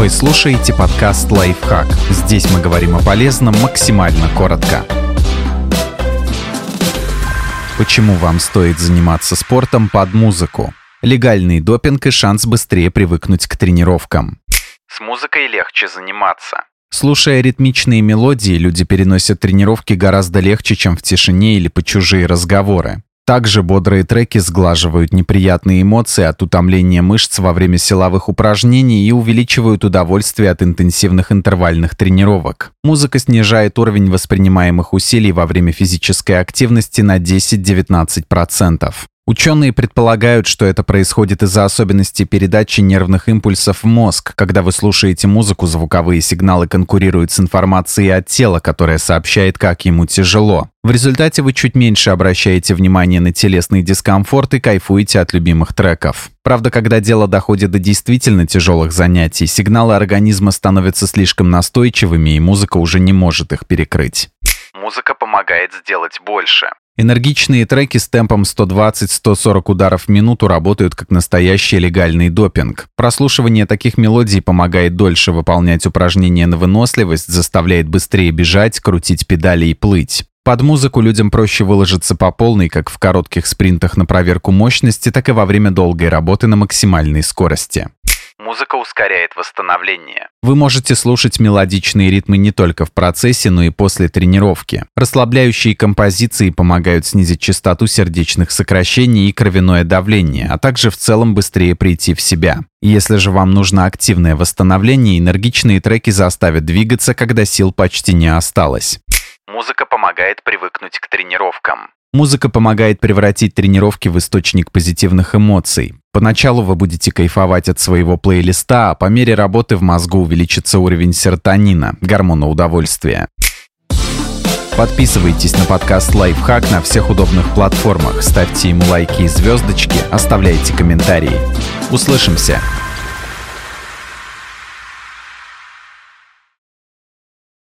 Вы слушаете подкаст «Лайфхак». Здесь мы говорим о полезном максимально коротко. Почему вам стоит заниматься спортом под музыку? Легальный допинг и шанс быстрее привыкнуть к тренировкам. С музыкой легче заниматься. Слушая ритмичные мелодии, люди переносят тренировки гораздо легче, чем в тишине или по чужие разговоры. Также бодрые треки сглаживают неприятные эмоции от утомления мышц во время силовых упражнений и увеличивают удовольствие от интенсивных интервальных тренировок. Музыка снижает уровень воспринимаемых усилий во время физической активности на 10-19%. Ученые предполагают, что это происходит из-за особенностей передачи нервных импульсов в мозг. Когда вы слушаете музыку, звуковые сигналы конкурируют с информацией от тела, которая сообщает, как ему тяжело. В результате вы чуть меньше обращаете внимание на телесный дискомфорт и кайфуете от любимых треков. Правда, когда дело доходит до действительно тяжелых занятий, сигналы организма становятся слишком настойчивыми, и музыка уже не может их перекрыть. Музыка помогает сделать больше. Энергичные треки с темпом 120-140 ударов в минуту работают как настоящий легальный допинг. Прослушивание таких мелодий помогает дольше выполнять упражнения на выносливость, заставляет быстрее бежать, крутить педали и плыть. Под музыку людям проще выложиться по полной, как в коротких спринтах на проверку мощности, так и во время долгой работы на максимальной скорости. Музыка ускоряет восстановление. Вы можете слушать мелодичные ритмы не только в процессе, но и после тренировки. Расслабляющие композиции помогают снизить частоту сердечных сокращений и кровяное давление, а также в целом быстрее прийти в себя. Если же вам нужно активное восстановление, энергичные треки заставят двигаться, когда сил почти не осталось. Музыка помогает привыкнуть к тренировкам. Музыка помогает превратить тренировки в источник позитивных эмоций. Поначалу вы будете кайфовать от своего плейлиста, а по мере работы в мозгу увеличится уровень серотонина, гормона удовольствия. Подписывайтесь на подкаст «Лайфхак» на всех удобных платформах, ставьте ему лайки и звездочки, оставляйте комментарии. Услышимся!